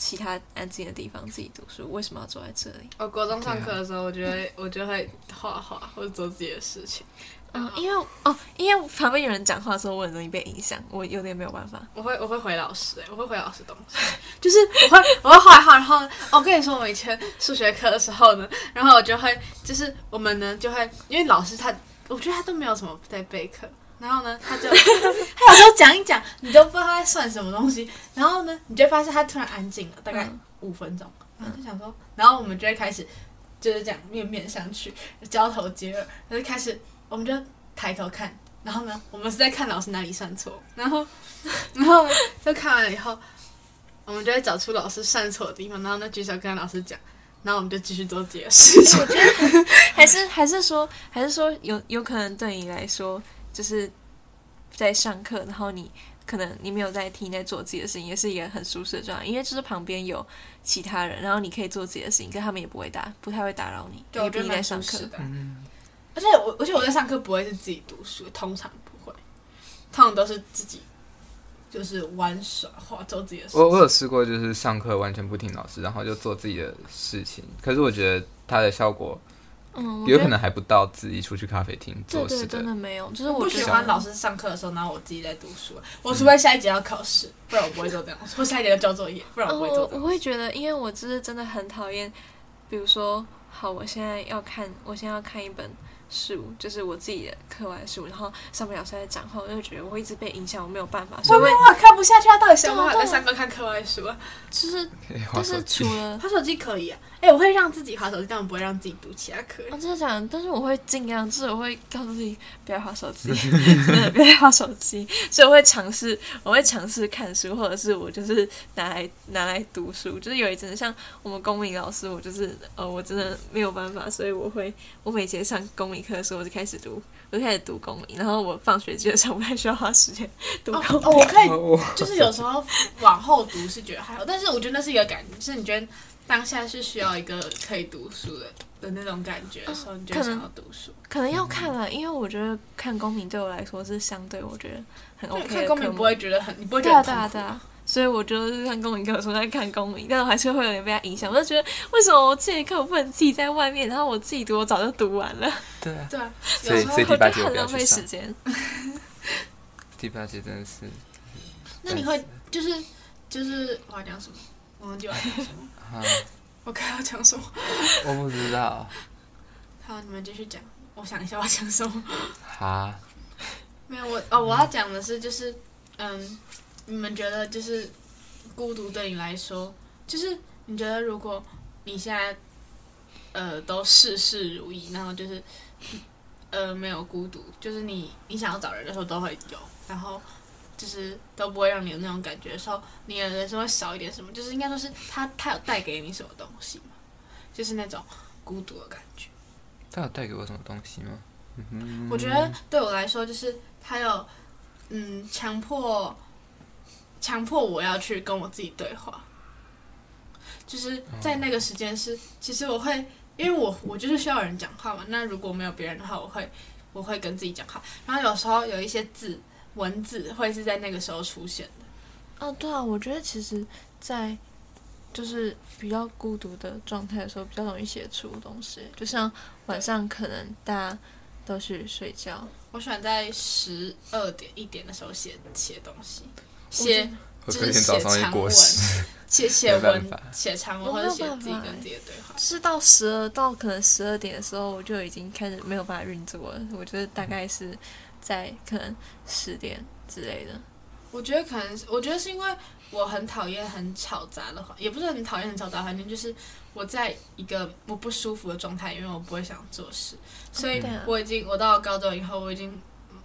其他安静的地方自己读书。为什么要坐在这里？我国中上课的时候，我觉得我就会画画或者做自己的事情。嗯，因为哦，因为旁边有人讲话的时候，我很容易被影响，我有点没有办法。我会我会回老师、欸，我会回老师东西，[LAUGHS] 就是我会我会画一画，然后哦我跟你说，我以前数学课的时候呢，然后我就会就是我们呢就会因为老师他我觉得他都没有什么在备课。然后呢，他就 [LAUGHS] 他有时候讲一讲，你都不知道他在算什么东西。然后呢，你就发现他突然安静了，大概嗯五分钟。然后就想说，然后我们就会开始就是这样面面相觑，交头接耳，他就开始我们就抬头看。然后呢，我们是在看老师哪里算错。然后，[LAUGHS] 然后呢，就看完了以后，我们就会找出老师算错的地方，然后呢举手跟老师讲，然后我们就继续做自己的事情。还是还是说还是说有有可能对你来说，就是在上课，然后你可能你没有在听，在做自己的事情，也是一个很舒适的状态，因为就是旁边有其他人，然后你可以做自己的事情，跟他们也不会打，不太会打扰你，对，我觉得蛮上课。舒适的。嗯，而且我，而且我在上课不会是自己读书，通常不会，通常都是自己就是玩耍或做自己的事情。我我有试过，就是上课完全不听老师，然后就做自己的事情。可是我觉得它的效果有可能还不到自己出去咖啡厅做事真的没有，就是我不喜欢老师上课的时候，然后我自己在读书。我除非下一节要考试，不然我不会做这样。或下一节要交作业，不然我嗯，不会做这样。我我会觉得，因为我就是真的很讨厌，比如说，好，我现在要看，我现在要看一本书，就是我自己的课外书，然后上面老师在讲话，我就觉得我会一直被影响，我没有办法，所以我会哇，看不下去，他到底想办法对啊。在上课看课外书啊？就是，可以划但是除了 [LAUGHS] 滑手机可以啊，哎、我会让自己划手机，但我不会让自己读其他课。我，真的想，但是我会尽量，就是我会告诉自己不要划手机，[LAUGHS] 真的不要划手机，所以我会尝试，我会尝试看书，或者是我就是拿来拿来读书。就是有一阵子，像我们公民老师，我就是呃，我真的没有办法，所以我会我每节上公民课的时候，我就开始读，我就开始读公民，然后我放学基本上不太需要花时间读哦公民。哦，我可以就是有时候往后读是觉得还好，但是我觉得那是一个感觉，就是你觉得当下是需要一个可以读书的的那种感觉的时候，你就想要读书。可能要看了，因为我觉得看公民对我来说是相对我觉得很就 OK 的看公民不会觉得很，你不会觉对啊，得很痛苦对啊，对啊。所以我就是看公民课的时候在看公民，但我还是会有点被他影响。我就觉得为什么我这节课我不能自己在外面，然后我自己读，我早就读完了，对啊，对啊，所以有时候我觉所以第八节很浪费时间。[LAUGHS] 第八节真的是那你会就是就是我要讲什么？我忘记我要讲什么。啊，我刚要讲什么？我不知道好，你们继续讲。我想一下我要讲什么。哈，没有我哦，我要讲的是就是嗯，你们觉得就是孤独对你来说，就是你觉得如果你现在呃都事事如意，然后就是呃没有孤独，就是你你想要找人的时候都会有，然后就是都不会让你有那种感觉的时候，你的人生会少一点什么？就是应该说是他他有带给你什么东西吗？就是那种孤独的感觉。他有带给我什么东西吗？嗯哼我觉得对我来说，就是他有嗯强迫强迫我要去跟我自己对话，就是在那个时间是，其实我会因为我我就是需要人讲话嘛，那如果没有别人的话，我会我会跟自己讲话，然后有时候有一些字文字会是在那个时候出现的，哦，对啊，我觉得其实，在就是比较孤独的状态的时候，比较容易写出东西。就像晚上可能大家都去睡觉，我喜欢在十二点一点的时候写写东西，写就是 [LAUGHS] 写长文，写写文写长文或者写自己跟自己的对话。就是到十二到可能十二点的时候，我就已经开始没有办法运作了。我觉得大概是在可能十点之类的。我觉得可能是，我觉得是因为我很讨厌很吵杂的环，也不是很讨厌很吵杂的环境，就是我在一个我不舒服的状态，因为我不会想做事，所以我已经我到了高中以后，我已经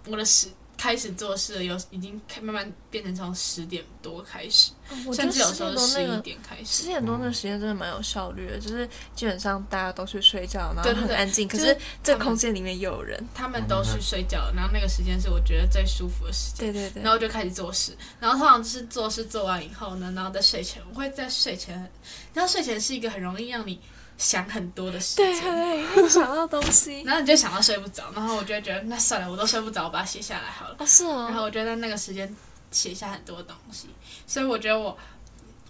我的时开始做事了，有已经开慢慢变成从十点多开始，甚至有时候是十一点开十。点多那个时间真的蛮有效率的，就是基本上大家都去睡觉，然后很安静，可是是这个空间里面又有人。他们都去睡觉，然后那个时间是我觉得最舒服的时间。对对对然，后就开始做事，然后通常就是做事做完以后呢，然后在睡前，我会在睡前，然后睡前是一个很容易让你想很多的时对间，对，会想到东西。[LAUGHS] 然后你就想到睡不着，然后我就会觉得那算了，我都睡不着，我把它写下来好了。哦，是哦然后哦，我就在那个时间写下很多东西，所以我觉得我，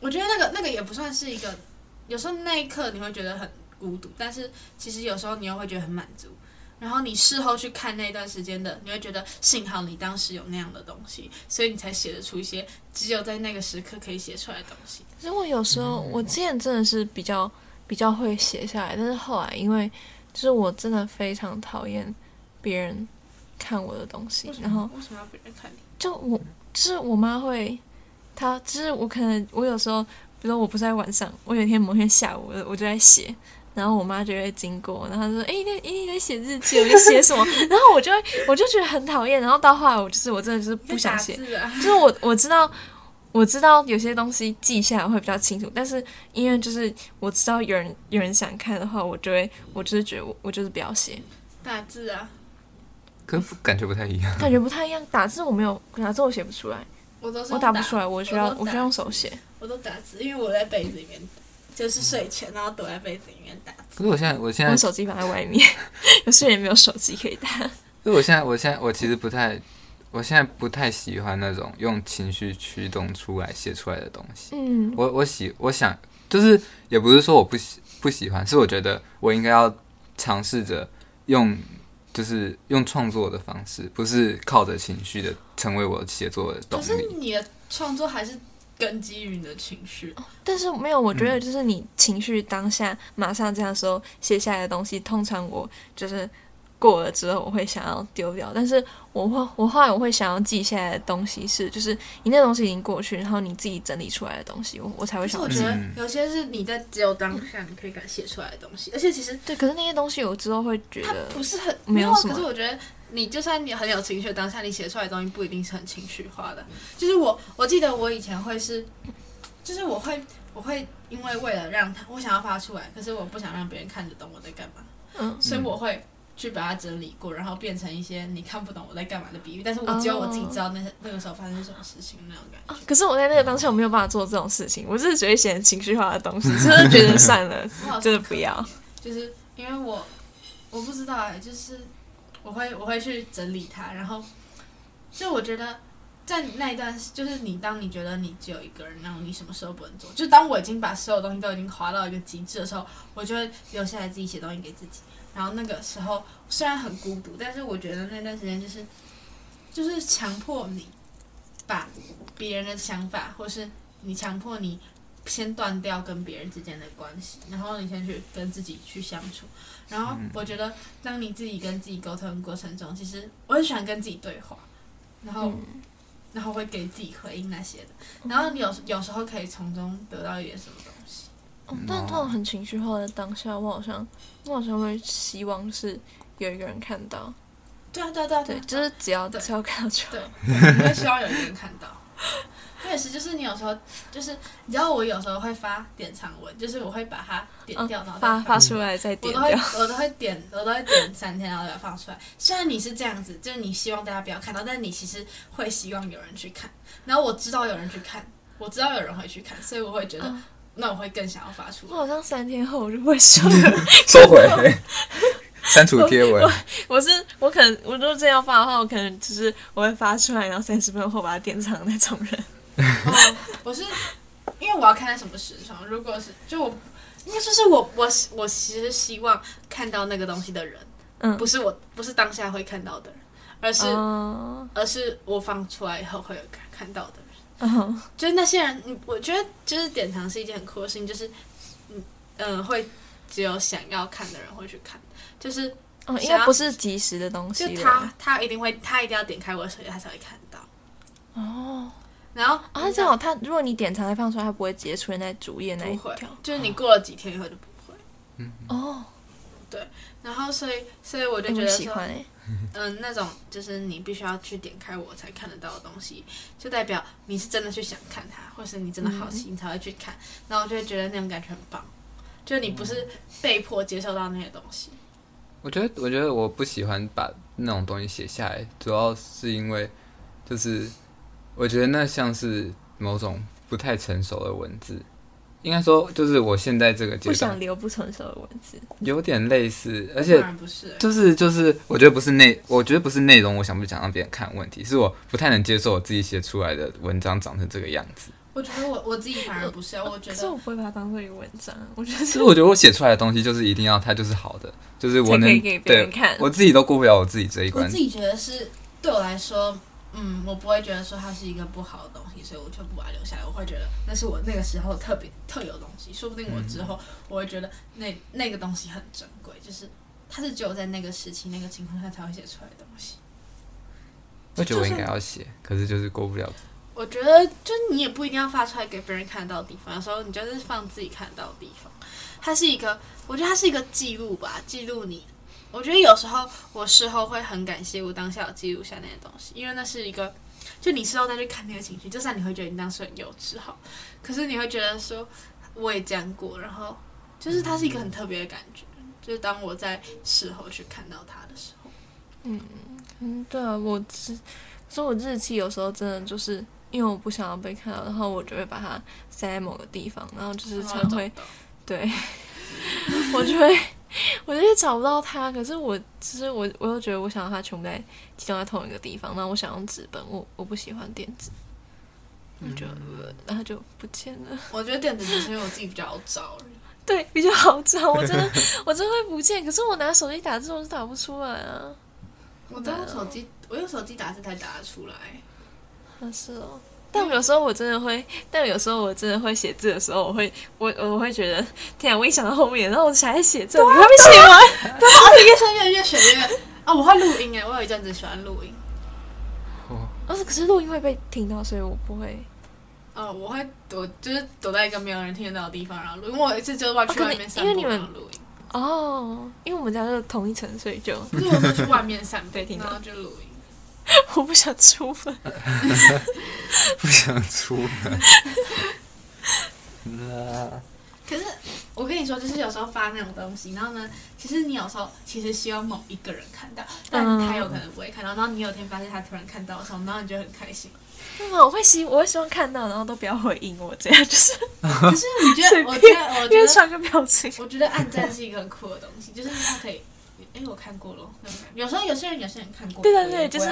我觉得那个那个也不算是一个，有时候那一刻你会觉得很孤独，但是其实有时候你又会觉得很满足。然后你事后去看那段时间的，你会觉得幸好你当时有那样的东西，所以你才写得出一些只有在那个时刻可以写出来的东西。可是我有时候，我之前真的是比较比较会写下来，但是后来因为就是我真的非常讨厌别人看我的东西然后为什么要别人看你？就我就是我妈会，她就是我可能我有时候，比如说我不是在晚上，我有一天某天下午我我就在写，然后我妈就会经过，然后她说：“哎、你在哎你在写日记，我在写什么？” [LAUGHS] 然后我就会我就觉得很讨厌，然后到后来我就是我真的就是不想写，就是我我知道我知道有些东西记下来会比较清楚，但是因为就是我知道有人有人想看的话，我就会我就是觉得我我就是不要写，打字啊，可是感觉不太一样。感觉不太一样。打字我没有打字我写不出来，我都是我打不出来，我需要我需要用手写。我都打字，因为我在被子里面，就是睡前然后躲在被子里面打字。可是我现在，我现在，我手机放在外面，[LAUGHS] 有些人没有手机可以打。可是我现在，我现在，我其实不太，我现在不太喜欢那种用情绪驱动出来写出来的东西。嗯，我我喜我想就是也不是说我不喜不喜欢，是我觉得我应该要尝试着用就是用创作的方式，不是靠着情绪的成为我写作的动可是。你的创作还是根基于你的情绪，但是没有，我觉嗯得就是你情绪当下马上这样时候写下来的东西，通常我就是过了之后我会想要丢掉，但是我会我后来我会想要记下来的东西是，就是你那东西已经过去，然后你自己整理出来的东西，我我才会想我觉。得嗯有些是你在只有当下你可以敢写出来的东西，而且其实对，可是那些东西我之后会觉它得不是很没有什么可是我觉得你就算你很有情绪当下，你写出来的东西不一定是很情绪化的。就是我我记得我以前会是，就是我会我会因为为了让他我想要发出来，可是我不想让别人看得懂我在干嘛，嗯所以我会。去把它整理过，然后变成一些你看不懂我在干嘛的比喻，但是我只有我自己知道那那个时候发生什么事情那种感觉。可是我在那个当下我没有办法做这种事情，我只是只会写情绪化的东西，[LAUGHS] 就是觉得算了，[LAUGHS] 我好像就是不要。就是因为我我不知道哎、就是我会我会去整理它，然后就我觉得在那一段，就是你当你觉得你只有一个人，然后你什么时候不能做，就当我已经把所有东西都已经划到一个极致的时候，我就会留下来自己写东西给自己。然后那个时候虽然很孤独，但是我觉得那段时间就是就是强迫你把别人的想法，或是你强迫你先断掉跟别人之间的关系，然后你先去跟自己去相处。然后我觉得，当你自己跟自己沟通的过程中，其实我很喜欢跟自己对话，然后、然后会给自己回应那些的。然后你有有时候可以从中得到一点什么东西。哦但这种很情绪化的当下，我好像我好像会希望是有一个人看到，对啊，对啊，对啊，对，啊就是只要对只要看到就好。对，我会希望有一个人看到。[LAUGHS] 我也是，就是你有时候，就是你知道，我有时候会发点长文，就是我会把它点掉，然后再发发出来再我都会。[LAUGHS] 我都会点，我都会点三天，然后再放出来。虽然你是这样子，就是你希望大家不要看到，但你其实会希望有人去看。然后我知道有人去看，我知道有人会去看，所以我会觉得，嗯那我会更想要发出来。我好像三天后我就不会收。[LAUGHS] 收回，[LAUGHS] 删除贴文。我是我可能我如果真要发的话，我可能就是我会发出来，然后三十分钟后把它典藏的那种人。哦，我是因为我要看在什么时长。如果是就我，应该就是我我我其实希望看到那个东西的人，嗯不是我不是当下会看到的人，而是、哦，而是我放出来以后会有看看到的人。嗯就是那些人，嗯我觉得就是典藏是一件很酷的事情，就是嗯会只有想要看的人会去看，就是嗯，应该不是即时的东西就了他他一定会他一定要点开我的手机，他才会看到。哦。然后啊，这样，他如果你典藏再放出来，他不会直接出现在主页那一条。，就是你过了几天以后就不会。嗯哦，对然后所以所以我就觉得说，喜欢哎。[LAUGHS] 嗯，那种就是你必须要去点开我才看得到的东西，就代表你是真的去想看它，或是你真的好奇，你才会去看。然后我就会觉得那种感觉很棒，就你不是被迫接受到那些东西。我觉得，我觉得我不喜欢把那种东西写下来，主要是因为，就是我觉得那像是某种不太成熟的文字。应该说，就是我现在这个阶段不想留不成熟的文字。有点类似，而且不是、欸，就是就是，我觉得不是内，我觉得不是内容，我想不想让别人看问题，是我不太能接受我自己写出来的文章长成这个样子。我觉得我我自己反而不是啊，我觉得可是我不会把它当做一个文章，我觉得其实我觉得我写出来的东西就是一定要它就是好的，就是我能可以给别人对看。我自己都过不了我自己这一关我自。己觉得是对我来说，嗯，我不会觉得说它是一个不好的东西，所以我就不把它留下来。我会觉得那是我那个时候特别特有的东西，说不定我之后我会觉得那那个东西很珍贵，就是它是只有在那个时期、那个情况下才会写出来的东西。我觉得我应该要写，可是就是过不了。我觉得，就你也不一定要发出来给别人看到的地方，有时候你就是放自己看到的地方。它是一个，我觉得它是一个记录吧，记录你。我觉得有时候我事后会很感谢我当下有记录下那些东西，因为那是一个，就你事后再去看那个情绪，就算你会觉得你当时很幼稚，哈，可是你会觉得说我也这样过，然后就是它是一个很特别的感觉，就是当我在事后去看到它的时候，嗯嗯，对啊，我是，所以我日记有时候真的就是因为我不想要被看到，然后我就会把它塞在某个地方，然后就是常会对，[LAUGHS] 我就会。[LAUGHS] 我就是找不到它，可是我其实我我又觉得我想要它全部在集中在同一个地方，那我想用纸本，我我不喜欢电子，我就然后就不见了。[LAUGHS] 我觉得电子只是因为我自己比较好找，[LAUGHS] 对，比较好找。我真的我真的会不见，可是我拿手机打字我是打不出来啊。我都用手机，我用手机打字才打得出来。啊，是哦。但有时候我真的会，但有时候我真的会写字的时候，我会我我会觉得，天啊！我一想到后面，然后我就还写字，我还没写完。[LAUGHS] 对啊，越写越越写越啊！我会录音哎，我有一阵子喜欢录音。哦，但是可是录音会被听到，所以我不会。哦，我会躲，就是躲在一个没有人听得到的地方，然后录。因为我有一次就是外去外面散步，因为你们录音。哦，因为我们家是同一层，所以就。就是我去外面散步，然后就录音。[LAUGHS] 我不想出门，[LAUGHS] 不想出门。[LAUGHS] 可是我跟你说，就是有时候发那种东西，然后呢，其实你有时候其实希望某一个人看到，但他有可能不会看到。然后你有天发现他突然看到的时候，然后你就很开心。那么我会希我会希望看到，然后都不要回应我，这样就是。可是你觉得？我觉得我觉得传个表情。我觉得暗赞是一个很酷的东西，就是它可以。哎，我看过了，有时候有些人有些人看过，对对对，就是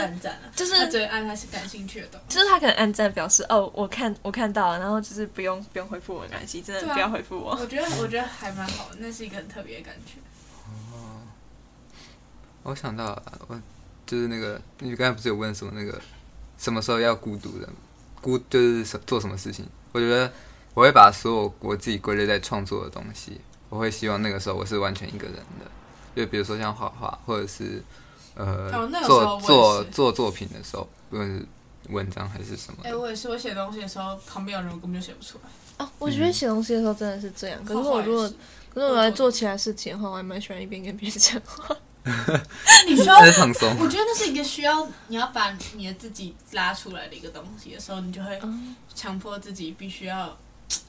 就是他只按他是感兴趣的东西，就是他可能按赞表示哦，我看我看到了，然后就是不用不用回复我关系，真的不要回复我。我觉得我觉得还蛮好的，那是一个很特别的感觉。哦，我想到了，我就是那个你刚才不是有问什么那个什么时候要孤独的孤就是什做什么事情？我觉得我会把所有我自己归类在创作的东西，我会希望那个时候我是完全一个人的。就比如说像画画，或者是呃做做做作品的时候，不论是文章还是什么。哎，我也是，我写东西的时候，旁边有人我根本就写不出来。哦，我觉得写东西的时候真的是这样。可是我如果可是我来做其他事情的话，我还蛮喜欢一边跟别人讲话。[LAUGHS] [LAUGHS] 你需要放松。我觉得那是一个需要你要把你的自己拉出来的一个东西的时候，你就会强迫自己必须要。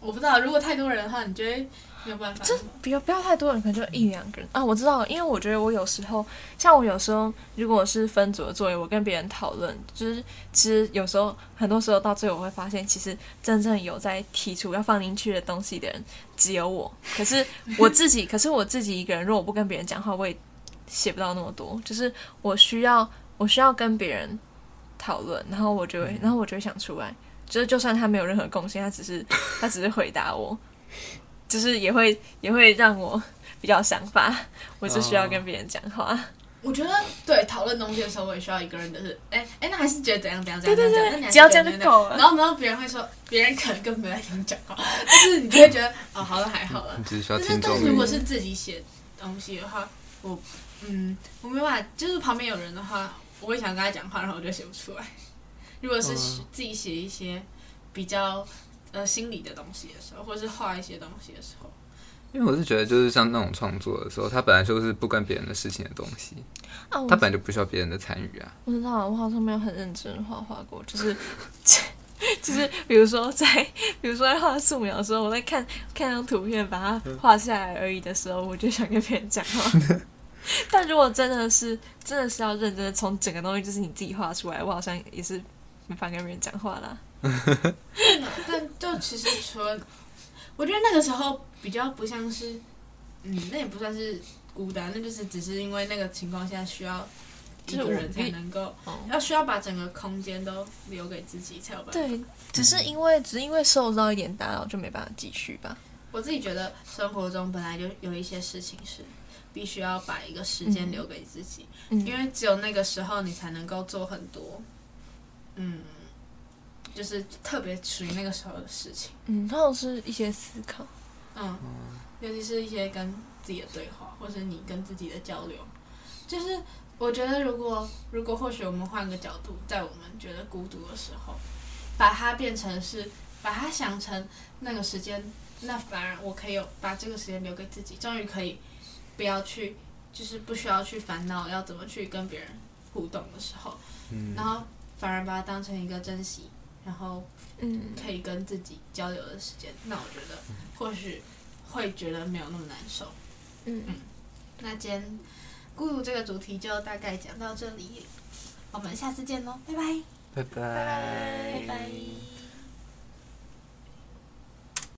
我不知道，如果太多人的话，你觉得？没有办法，这不要不要太多人，可能就一两个人啊。我知道，因为我觉得我有时候，像我有时候，如果是分组的作业，我跟别人讨论，就是其实有时候，很多时候到最后我会发现，其实真正有在提出要放进去的东西的人只有我。可是我自己，[LAUGHS] 可是我自己一个人，如果我不跟别人讲话，我也写不到那么多。就是我需要，我需要跟别人讨论，然后我就会，然后我就会想出来。就是就算他没有任何贡献，他只是他只是回答我。就是也会也会让我 [LAUGHS] 比较想法，我就需要跟别人讲话。我觉得对讨论东西的时候，我也需要一个人，就是哎哎，那还是觉得怎样怎样怎样怎样，那你只要这样就够了。然后然后别人会说，别人可能根本没在听你讲话，[LAUGHS] 但是你就会觉得哦，好了还好了。只需要听但是如果是自己写东西的话，我嗯，我没办法，就是旁边有人的话，我会想跟他讲话，然后我就写不出来。如果是自己写一些比较。呃，心理的东西的时候，或者是画一些东西的时候，因为我是觉得，就是像那种创作的时候，它本来就是不关别人的事情的东西，啊，它本来就不需要别人的参与啊。我知道，我好像没有很认真画画过，就是 [LAUGHS] 就是，比如说在，比如说在画素描的时候，我在看看张图片，把它画下来而已的时候，我就想跟别人讲话。[LAUGHS] 但如果真的是真的是要认真的从整个东西就是你自己画出来，我好像也是没法跟别人讲话啦。[LAUGHS] 但就其实除了，我觉得那个时候比较不像是，嗯，那也不算是孤单，那就是只是因为那个情况下需要一个人才能够，要需要把整个空间都留给自己才有办法。对，只是因为只是因为受到一点打扰就没办法继续吧。我自己觉得生活中本来就有一些事情是必须要把一个时间留给自己，因为只有那个时候你才能够做很多，嗯。就是特别属于那个时候的事情，嗯，它都是一些思考，嗯，尤其是一些跟自己的对话，或是你跟自己的交流。就是我觉得，如果如果或许我们换个角度，在我们觉得孤独的时候，把它变成是把它想成那个时间，那反而我可以有把这个时间留给自己，终于可以不要去，就是不需要去烦恼要怎么去跟别人互动的时候，嗯。然后反而把它当成一个珍惜，然后嗯，可以跟自己交流的时间，那我觉得或许会觉得没有那么难受。嗯，那今天孤独这个主题就大概讲到这里，我们下次见喽，拜拜。拜拜拜拜。